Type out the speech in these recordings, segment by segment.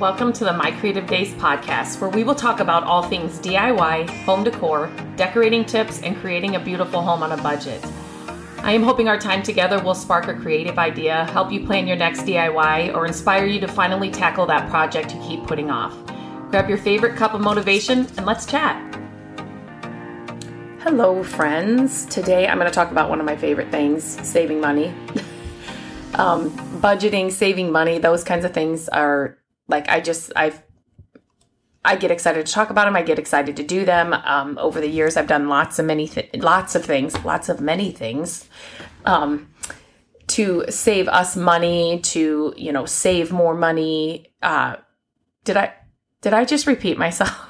Welcome to the My Creative Days podcast, where we will talk about all things DIY, home decor, decorating tips, and creating a beautiful home on a budget. I am hoping our time together will spark a creative idea, help you plan your next DIY, or inspire you to finally tackle that project you keep putting off. Grab your favorite cup of motivation and let's chat. Hello, friends. Today I'm going to talk about one of my favorite things saving money. um, budgeting, saving money, those kinds of things are like I just I've I get excited to talk about them. I get excited to do them. Um, over the years, I've done lots of many, th- lots of things, lots of many things, um, to save us money, to you know, save more money. Uh, did I, did I just repeat myself?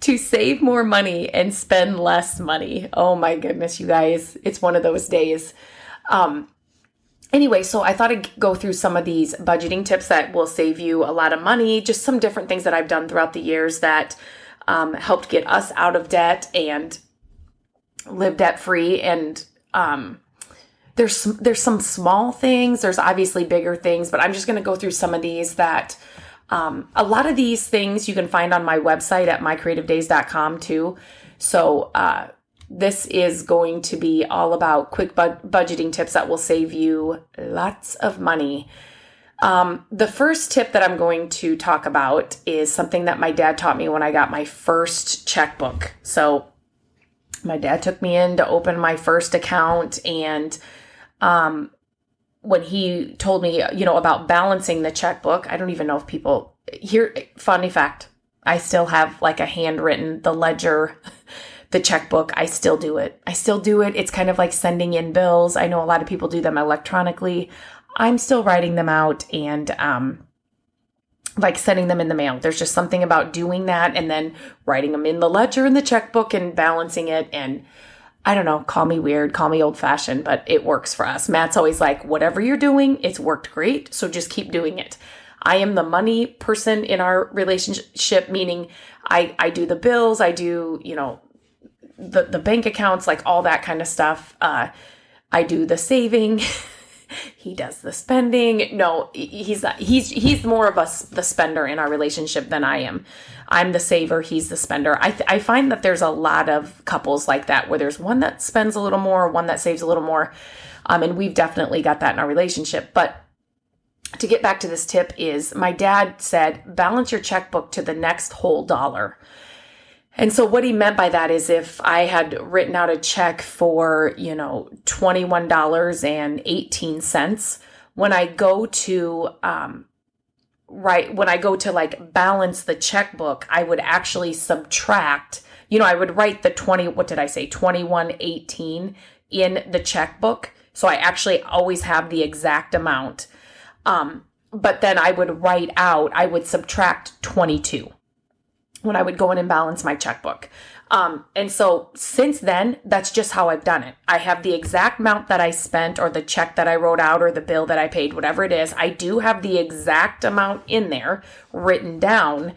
to save more money and spend less money. Oh my goodness, you guys, it's one of those days. Um, Anyway, so I thought I'd go through some of these budgeting tips that will save you a lot of money, just some different things that I've done throughout the years that um, helped get us out of debt and live debt free. And um, there's there's some small things. There's obviously bigger things, but I'm just going to go through some of these that um, a lot of these things you can find on my website at mycreativedays.com too. So uh, this is going to be all about quick bu- budgeting tips that will save you lots of money. Um, the first tip that I'm going to talk about is something that my dad taught me when I got my first checkbook. So, my dad took me in to open my first account, and um, when he told me, you know, about balancing the checkbook, I don't even know if people here. Funny fact, I still have like a handwritten the ledger the checkbook, I still do it. I still do it. It's kind of like sending in bills. I know a lot of people do them electronically. I'm still writing them out and um, like sending them in the mail. There's just something about doing that and then writing them in the ledger in the checkbook and balancing it. And I don't know, call me weird, call me old fashioned, but it works for us. Matt's always like, whatever you're doing, it's worked great. So just keep doing it. I am the money person in our relationship, meaning I, I do the bills, I do, you know, the the bank accounts, like all that kind of stuff. Uh, I do the saving. he does the spending. No, he's he's he's more of a the spender in our relationship than I am. I'm the saver. He's the spender. I th- I find that there's a lot of couples like that where there's one that spends a little more, one that saves a little more, um, and we've definitely got that in our relationship. But to get back to this tip is my dad said balance your checkbook to the next whole dollar. And so what he meant by that is if I had written out a check for, you know, $21.18, when I go to, um, right, when I go to like balance the checkbook, I would actually subtract, you know, I would write the 20, what did I say, 2118 in the checkbook. So I actually always have the exact amount. Um, but then I would write out, I would subtract 22 when I would go in and balance my checkbook. Um, and so since then, that's just how I've done it. I have the exact amount that I spent or the check that I wrote out or the bill that I paid, whatever it is. I do have the exact amount in there written down.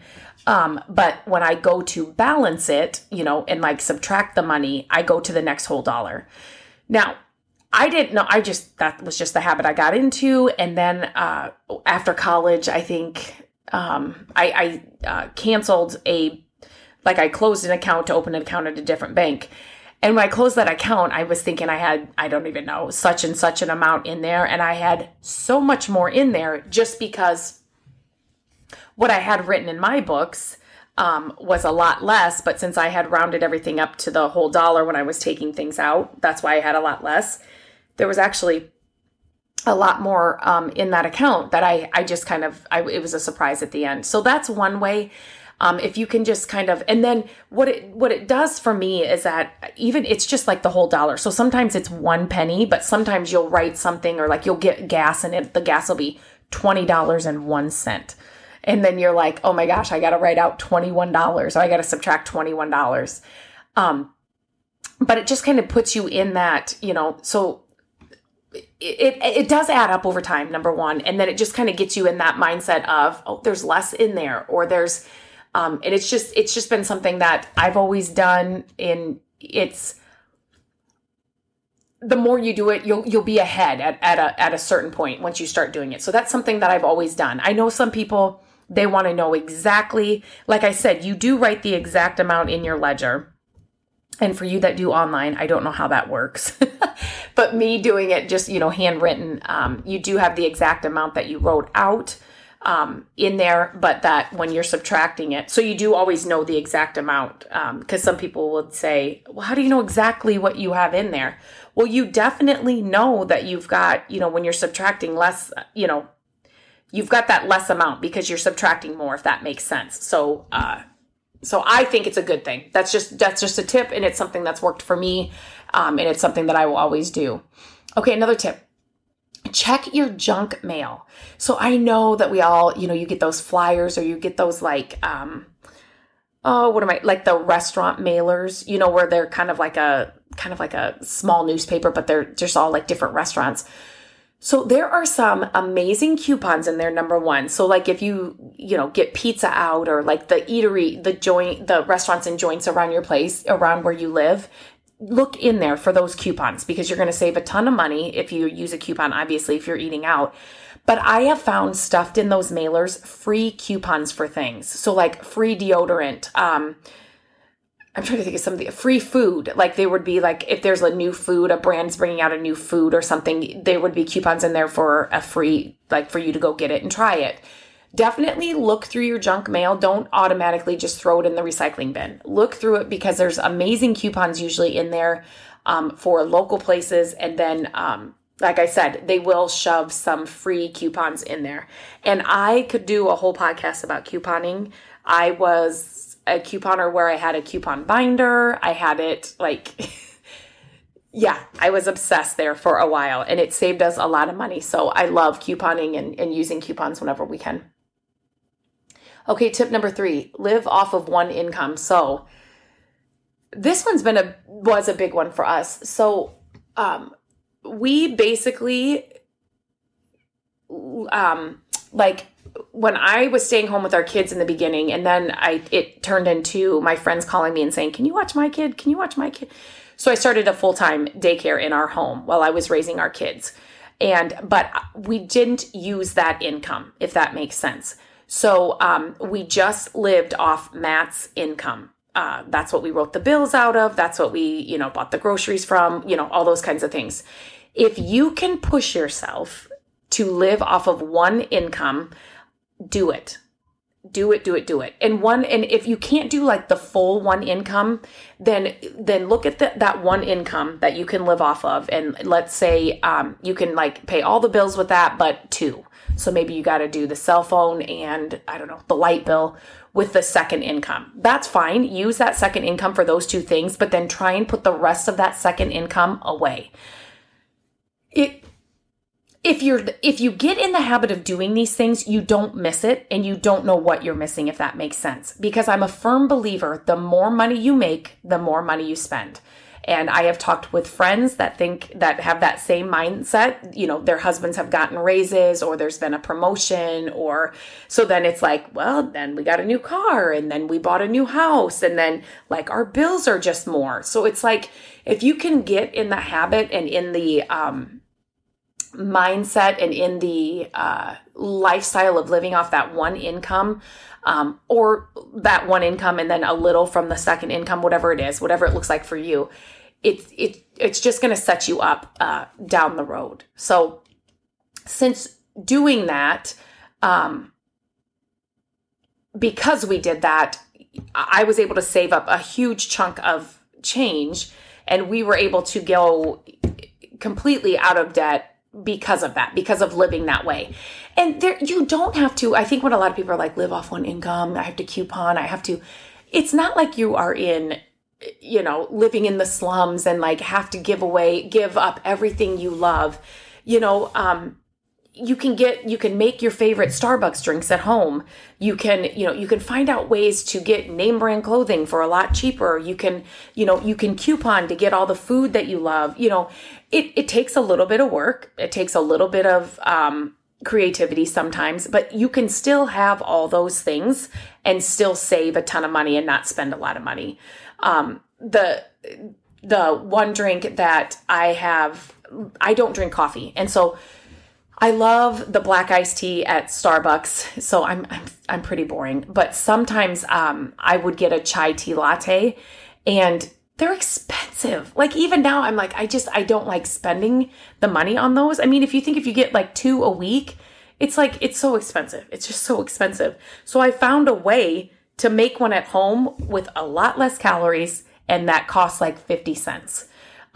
Um, but when I go to balance it, you know, and like subtract the money, I go to the next whole dollar. Now, I didn't know. I just, that was just the habit I got into. And then uh, after college, I think um, I, I uh, canceled a, like I closed an account to open an account at a different bank. And when I closed that account, I was thinking I had, I don't even know, such and such an amount in there. And I had so much more in there just because what I had written in my books um, was a lot less. But since I had rounded everything up to the whole dollar when I was taking things out, that's why I had a lot less. There was actually a lot more um, in that account that I, I just kind of, I, it was a surprise at the end. So that's one way. Um, if you can just kind of, and then what it, what it does for me is that even it's just like the whole dollar. So sometimes it's one penny, but sometimes you'll write something or like you'll get gas and it, the gas will be $20.01. And then you're like, oh my gosh, I got to write out $21 or I got to subtract $21. Um, but it just kind of puts you in that, you know, so it, it, does add up over time number one and then it just kind of gets you in that mindset of oh there's less in there or there's um and it's just it's just been something that i've always done in it's the more you do it, you'll you'll be ahead at, at a at a certain point once you start doing it. So that's something that I've always done. I know some people they want to know exactly, like I said, you do write the exact amount in your ledger. And for you that do online, I don't know how that works. but me doing it just, you know, handwritten, um, you do have the exact amount that you wrote out um, in there, but that when you're subtracting it, so you do always know the exact amount. Because um, some people would say, well, how do you know exactly what you have in there? Well, you definitely know that you've got, you know, when you're subtracting less, you know, you've got that less amount because you're subtracting more if that makes sense so uh, so i think it's a good thing. That's just that's just a tip and it's something that's worked for me um, and it's something that i will always do. Okay another tip. Check your junk mail. So i know that we all you know you get those flyers or you get those like um oh what am i like the restaurant mailers you know where they're kind of like a kind of like a small newspaper but they're just all like different restaurants so there are some amazing coupons in there, number one. So like if you, you know, get pizza out or like the eatery, the joint, the restaurants and joints around your place, around where you live, look in there for those coupons because you're going to save a ton of money if you use a coupon, obviously, if you're eating out. But I have found stuffed in those mailers free coupons for things. So like free deodorant, um, I'm trying to think of something free food. Like they would be like if there's a new food, a brand's bringing out a new food or something, there would be coupons in there for a free, like for you to go get it and try it. Definitely look through your junk mail. Don't automatically just throw it in the recycling bin. Look through it because there's amazing coupons usually in there um, for local places. And then, um, like I said, they will shove some free coupons in there. And I could do a whole podcast about couponing. I was a couponer where I had a coupon binder. I had it like, yeah, I was obsessed there for a while and it saved us a lot of money. So I love couponing and, and using coupons whenever we can. Okay, tip number three live off of one income. So this one's been a was a big one for us. So um we basically um like when I was staying home with our kids in the beginning, and then I it turned into my friends calling me and saying, "Can you watch my kid? Can you watch my kid?" So I started a full time daycare in our home while I was raising our kids, and but we didn't use that income, if that makes sense. So um, we just lived off Matt's income. Uh, that's what we wrote the bills out of. That's what we, you know, bought the groceries from. You know, all those kinds of things. If you can push yourself to live off of one income do it. Do it do it do it. And one and if you can't do like the full one income then then look at the, that one income that you can live off of. And let's say um, you can like pay all the bills with that but two. So maybe you got to do the cell phone and i don't know the light bill with the second income. That's fine. Use that second income for those two things but then try and put the rest of that second income away. It if you're if you get in the habit of doing these things you don't miss it and you don't know what you're missing if that makes sense. Because i'm a firm believer the more money you make the more money you spend. And i have talked with friends that think that have that same mindset. You know their husbands have gotten raises or there's been a promotion or so then it's like well then we got a new car and then we bought a new house and then like our bills are just more. So it's like if you can get in the habit and in the um mindset and in the uh, lifestyle of living off that one income um, or that one income and then a little from the second income whatever it is whatever it looks like for you it's it, it's just going to set you up uh, down the road. So since doing that um, because we did that i was able to save up a huge chunk of change and we were able to go completely out of debt because of that, because of living that way. And there, you don't have to, I think what a lot of people are like, live off one income, I have to coupon, I have to, it's not like you are in, you know, living in the slums and like have to give away, give up everything you love. You know, um, you can get you can make your favorite starbucks drinks at home. You can you know you can find out ways to get name brand clothing for a lot cheaper. You can you know you can coupon to get all the food that you love. You know it, it takes a little bit of work. It takes a little bit of um, creativity sometimes but you can still have all those things and still save a ton of money and not spend a lot of money. Um, the the one drink that I have, I don't drink coffee. And so I love the black iced tea at Starbucks. So I'm, I'm, I'm pretty boring, but sometimes, um, I would get a chai tea latte and they're expensive. Like even now I'm like I just I don't like spending the money on those. I mean, if you think if you get like 2 a week, it's like it's so expensive. It's just so expensive. So I found a way to make one at home with a lot less calories and that costs like 50 cents.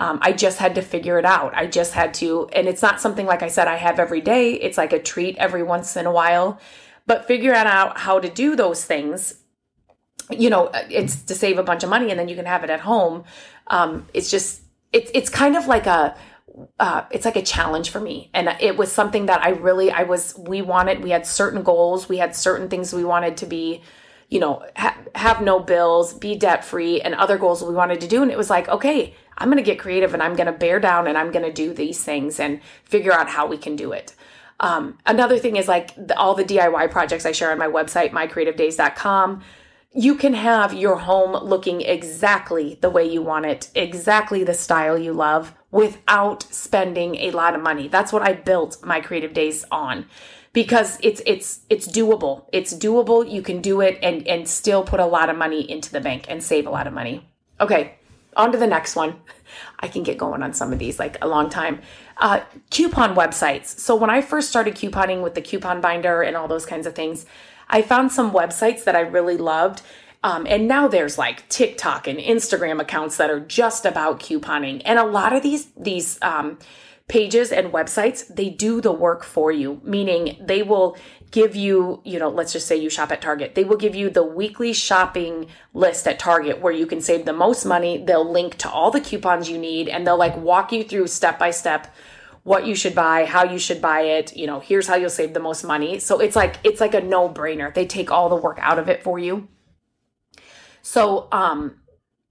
Um, I just had to figure it out. I just had to, and it's not something like I said I have every day. It's like a treat every once in a while. But figuring out how to do those things you know, it's to save a bunch of money and then you can have it at home. Um, it's just, it's, it's kind of like a, uh, it's like a challenge for me. And it was something that I really, I was, we wanted, we had certain goals, we had certain things we wanted to be, you know, ha- have no bills, be debt free, and other goals we wanted to do. And it was like, okay, I'm going to get creative and I'm going to bear down and I'm going to do these things and figure out how we can do it. Um, another thing is like the, all the DIY projects I share on my website, mycreativedays.com you can have your home looking exactly the way you want it, exactly the style you love without spending a lot of money. That's what I built my creative days on because it's it's it's doable. It's doable. You can do it and and still put a lot of money into the bank and save a lot of money. Okay, on to the next one. I can get going on some of these like a long time. Uh, coupon websites. So when I first started couponing with the coupon binder and all those kinds of things, I found some websites that I really loved. Um, and now there's like TikTok and Instagram accounts that are just about couponing. And a lot of these, these, um, pages and websites, they do the work for you, meaning they will give you, you know, let's just say you shop at Target. They will give you the weekly shopping list at Target where you can save the most money. They'll link to all the coupons you need and they'll like walk you through step by step what you should buy, how you should buy it, you know, here's how you'll save the most money. So it's like it's like a no-brainer. They take all the work out of it for you. So um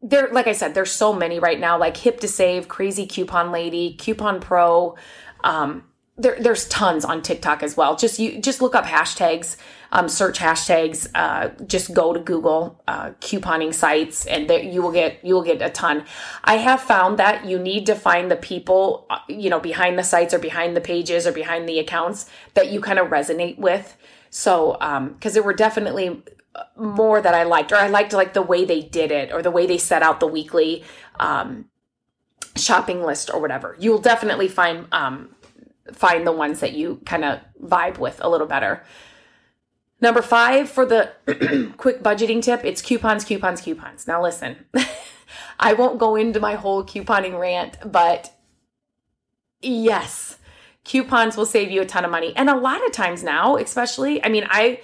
there like I said, there's so many right now like Hip to Save, Crazy Coupon Lady, Coupon Pro, um there, there's tons on TikTok as well. Just you just look up hashtags, um, search hashtags. Uh, just go to Google uh, couponing sites, and there, you will get you will get a ton. I have found that you need to find the people, uh, you know, behind the sites or behind the pages or behind the accounts that you kind of resonate with. So, because um, there were definitely more that I liked, or I liked like the way they did it, or the way they set out the weekly um, shopping list, or whatever. You will definitely find um, find the ones that you kind of vibe with a little better. Number five for the quick budgeting tip, it's coupons, coupons, coupons. Now listen, I won't go into my whole couponing rant, but yes, coupons will save you a ton of money. And a lot of times now, especially, I mean, I,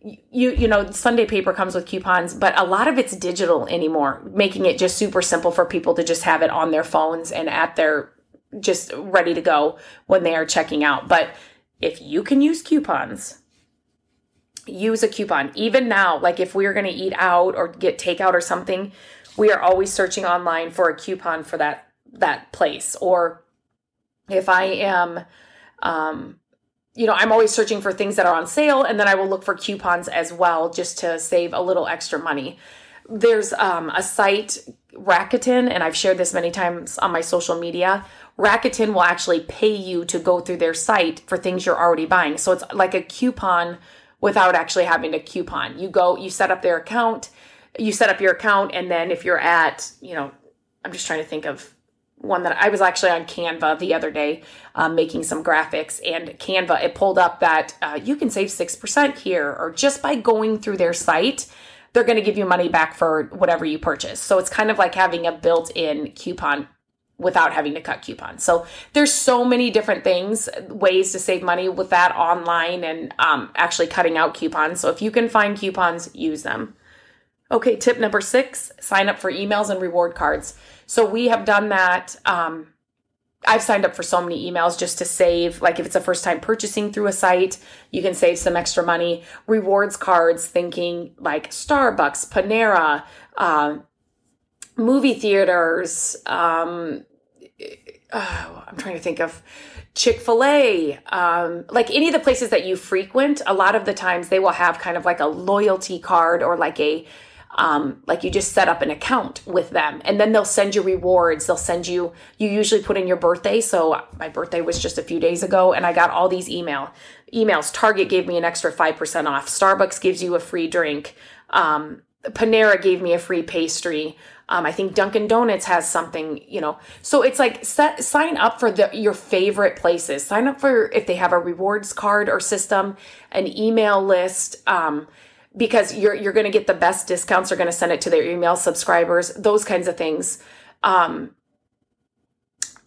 you you know sunday paper comes with coupons but a lot of it's digital anymore making it just super simple for people to just have it on their phones and at their just ready to go when they are checking out. But if you can use coupons, use a coupon. Even now, like if we're going to eat out or get takeout or something, we are always searching online for a coupon for that that place. Or if I am um you know, I'm always searching for things that are on sale and then I will look for coupons as well just to save a little extra money. There's um, a site, Rakuten, and I've shared this many times on my social media Rakuten will actually pay you to go through their site for things you're already buying. So it's like a coupon without actually having a coupon. You go, you set up their account, you set up your account, and then if you're at, you know, I'm just trying to think of one that I was actually on Canva the other day um, making some graphics, and Canva, it pulled up that uh, you can save 6% here, or just by going through their site, they're going to give you money back for whatever you purchase. So it's kind of like having a built in coupon without having to cut coupons. So there's so many different things, ways to save money with that online and um, actually cutting out coupons. So if you can find coupons, use them. Okay, tip number six sign up for emails and reward cards. So we have done that. Um, I've signed up for so many emails just to save, like if it's a first time purchasing through a site, you can save some extra money. Rewards cards, thinking like Starbucks, Panera, uh, movie theaters, um, oh, I'm trying to think of Chick fil A, um, like any of the places that you frequent, a lot of the times they will have kind of like a loyalty card or like a Um, like you just set up an account with them and then they'll send you rewards. They'll send you, you usually put in your birthday. So my birthday was just a few days ago and I got all these email emails. Target gave me an extra 5% off. Starbucks gives you a free drink. Um, Panera gave me a free pastry. Um, I think Dunkin' Donuts has something, you know. So it's like set, sign up for the, your favorite places. Sign up for if they have a rewards card or system, an email list, um, because you're you're going to get the best discounts. They're going to send it to their email subscribers. Those kinds of things. Um,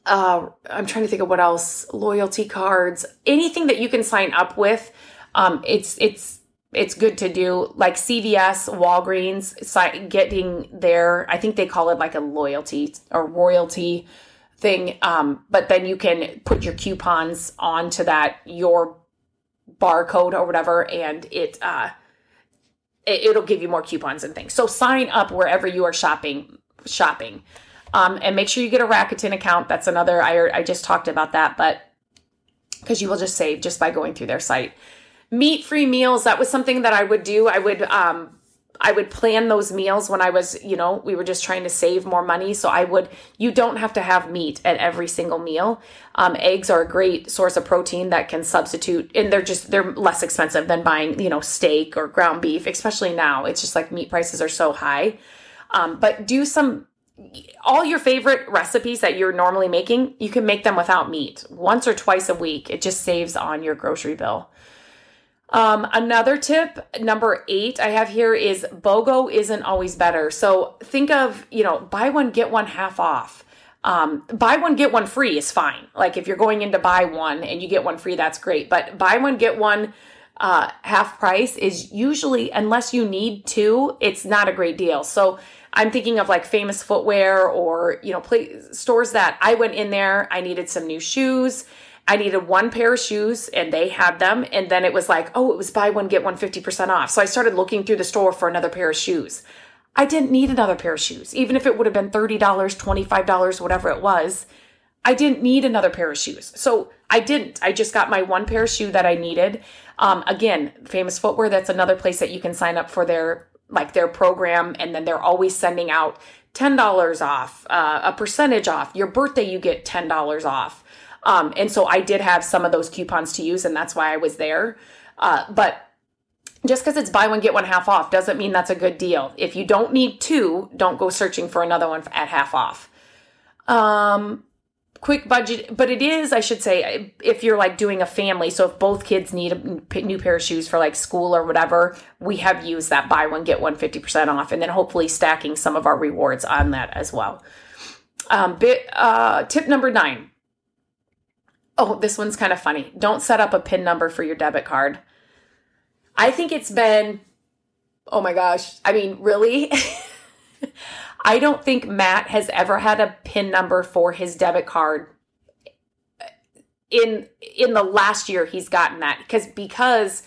uh, I'm trying to think of what else. Loyalty cards, anything that you can sign up with. Um, it's it's it's good to do like CVS, Walgreens, getting their, I think they call it like a loyalty or royalty thing. Um, but then you can put your coupons onto that, your barcode or whatever, and it, uh, it, will give you more coupons and things. So sign up wherever you are shopping, shopping. Um, and make sure you get a Rakuten account. That's another, I, I just talked about that, but because you will just save just by going through their site meat free meals that was something that i would do i would um i would plan those meals when i was you know we were just trying to save more money. So i would you don't have to have meat at every single meal. Um, eggs are a great source of protein that can substitute and they're just they're less expensive than buying you know steak or ground beef especially now. It's just like meat prices are so high. Um, but do some all your favorite recipes that you're normally making you can make them without meat. Once or twice a week it just saves on your grocery bill um, another tip, number eight, I have here is BOGO isn't always better. So think of, you know, buy one, get one half off. Um, buy one, get one free is fine. Like if you're going in to buy one and you get one free, that's great. But buy one, get one uh, half price is usually, unless you need to, it's not a great deal. So I'm thinking of like famous footwear or, you know, play, stores that I went in there, I needed some new shoes I needed one pair of shoes and they had them. And then it was like, oh, it was buy one, get one 50% off. So I started looking through the store for another pair of shoes. I didn't need another pair of shoes, even if it would have been $30, $25, whatever it was. I didn't need another pair of shoes. So I didn't. I just got my one pair of shoe that I needed. Um, again, famous footwear, that's another place that you can sign up for their like their program and then they're always sending out $10 off, uh, a percentage off. Your birthday, you get $10 off. Um, and so I did have some of those coupons to use, and that's why I was there. Uh, but just because it's buy one get one half off doesn't mean that's a good deal. If you don't need two, don't go searching for another one at half off. Um, quick budget, but it is, I should say, if you're like doing a family. So if both kids need a new pair of shoes for like school or whatever, we have used that buy one get one 50% off, and then hopefully stacking some of our rewards on that as well. Um, bit uh, tip number nine Oh, this one's kind of funny. Don't set up a PIN number for your debit card. I think it's been, oh my gosh. I mean, really? I don't think Matt has ever had a PIN number for his debit card in in the last year he's gotten that because because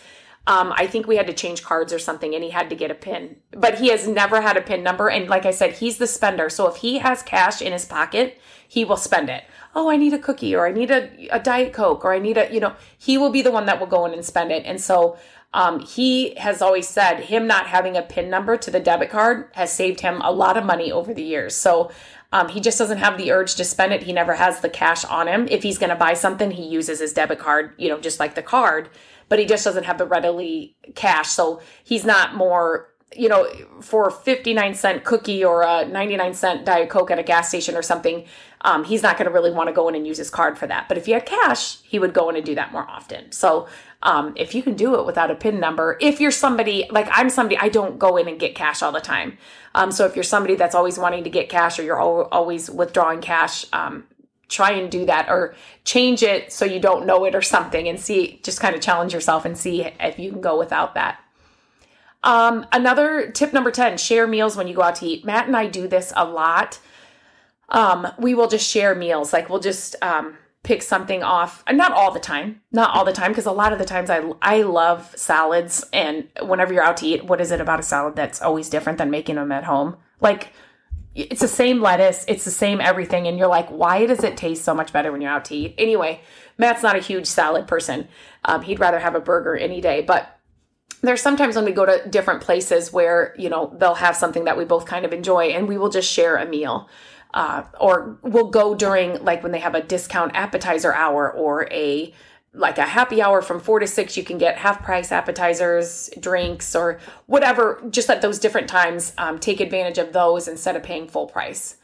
um, I think we had to change cards or something and he had to get a pin. But he has never had a pin number. And like I said, he's the spender. So if he has cash in his pocket, he will spend it oh, I need a cookie or I need a, a Diet Coke or I need a, you know, he will be the one that will go in and spend it. And so um, he has always said him not having a PIN number to the debit card has saved him a lot of money over the years. So um, he just doesn't have the urge to spend it. He never has the cash on him. If he's going to buy something, he uses his debit card, you know, just like the card, but he just doesn't have the readily cash. So he's not more you know, for a 59 cent cookie or a 99 cent Diet Coke at a gas station or something, um, he's not going to really want to go in and use his card for that. But if he had cash, he would go in and do that more often. So um, if you can do it without a PIN number, if you're somebody like I'm somebody, I don't go in and get cash all the time. Um, so if you're somebody that's always wanting to get cash or you're always withdrawing cash, um, try and do that or change it so you don't know it or something and see, just kind of challenge yourself and see if you can go without that. Um, another tip number 10 share meals when you go out to eat. Matt and I do this a lot. Um, we will just share meals. Like we'll just um, pick something off. Not all the time, not all the time, because a lot of the times I I love salads. And whenever you're out to eat, what is it about a salad that's always different than making them at home? Like it's the same lettuce, it's the same everything, and you're like, why does it taste so much better when you're out to eat? Anyway, Matt's not a huge salad person. Um, he'd rather have a burger any day, but there's sometimes when we go to different places where you know they'll have something that we both kind of enjoy and we will just share a meal. Uh, or we'll go during like when they have a discount appetizer hour or a like a happy hour from four to six you can get half price appetizers drinks or whatever just at those different times um, take advantage of those instead of paying full price.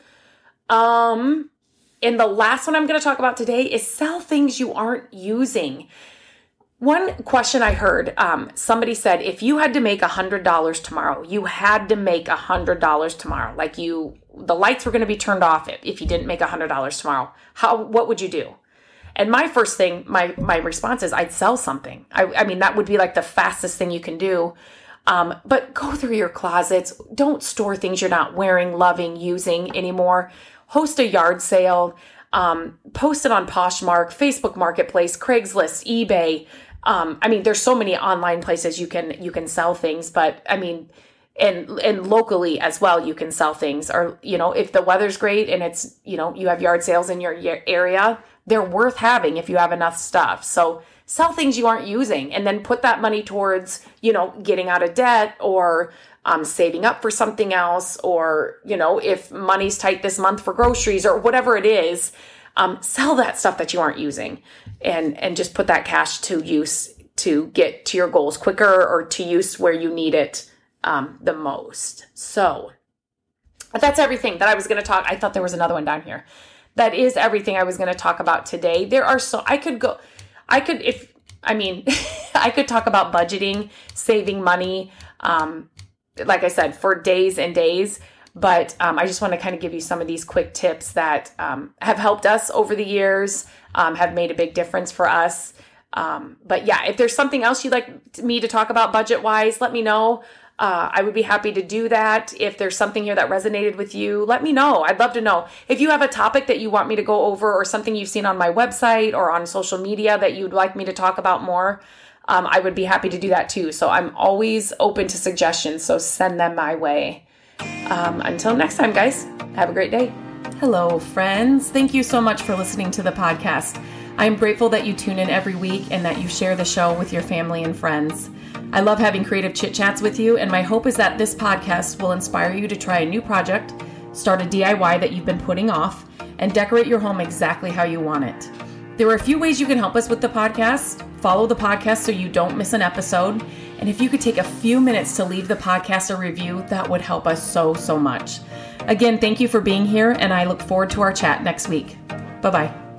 Um and the last one i'm going to talk about today is sell things you aren't using one question I heard, um, somebody said, if you had to make a hundred dollars tomorrow, you had to make a hundred dollars tomorrow. Like you, the lights were going to be turned off if you didn't make a hundred dollars tomorrow. How? What would you do? And my first thing, my my response is, I'd sell something. I, I mean, that would be like the fastest thing you can do. Um, but go through your closets. Don't store things you're not wearing, loving, using anymore. Host a yard sale. Um, post it on Poshmark, Facebook Marketplace, Craigslist, eBay um, I mean, there's so many online places you can you can sell things, but I mean, and and locally as well, you can sell things. Or you know, if the weather's great and it's you know you have yard sales in your, area, they're worth having if you have enough stuff. So sell things you aren't using, and then put that money towards you know getting out of debt or um, saving up for something else, or you know if money's tight this month for groceries or whatever it is um, sell that stuff that you aren't using and and just put that cash to use to get to your goals quicker or to use where you need it um, the most. So that's everything that i was going to talk i thought there was another one down here. That is everything i was going to talk about today. There are so i could go i could if i mean i could talk about budgeting saving money um, like i said for days and days but um, I just want to kind of give you some of these quick tips that um, have helped us over the years, um, have made a big difference for us. Um, but yeah, if there's something else you'd like me to talk about budget wise, let me know. Uh, I would be happy to do that. If there's something here that resonated with you, let me know. I'd love to know. If you have a topic that you want me to go over or something you've seen on my website or on social media that you'd like me to talk about more, um, I would be happy to do that too. So I'm always open to suggestions. So send them my way. Um, until next time, guys, have a great day. Hello, friends. Thank you so much for listening to the podcast. I'm grateful that you tune in every week and that you share the show with your family and friends. I love having creative chit chats with you, and my hope is that this podcast will inspire you to try a new project, start a DIY that you've been putting off, and decorate your home exactly how you want it. There are a few ways you can help us with the podcast. Follow the podcast so you don't miss an episode. And if you could take a few minutes to leave the podcast a review, that would help us so, so much. Again, thank you for being here, and I look forward to our chat next week. Bye bye.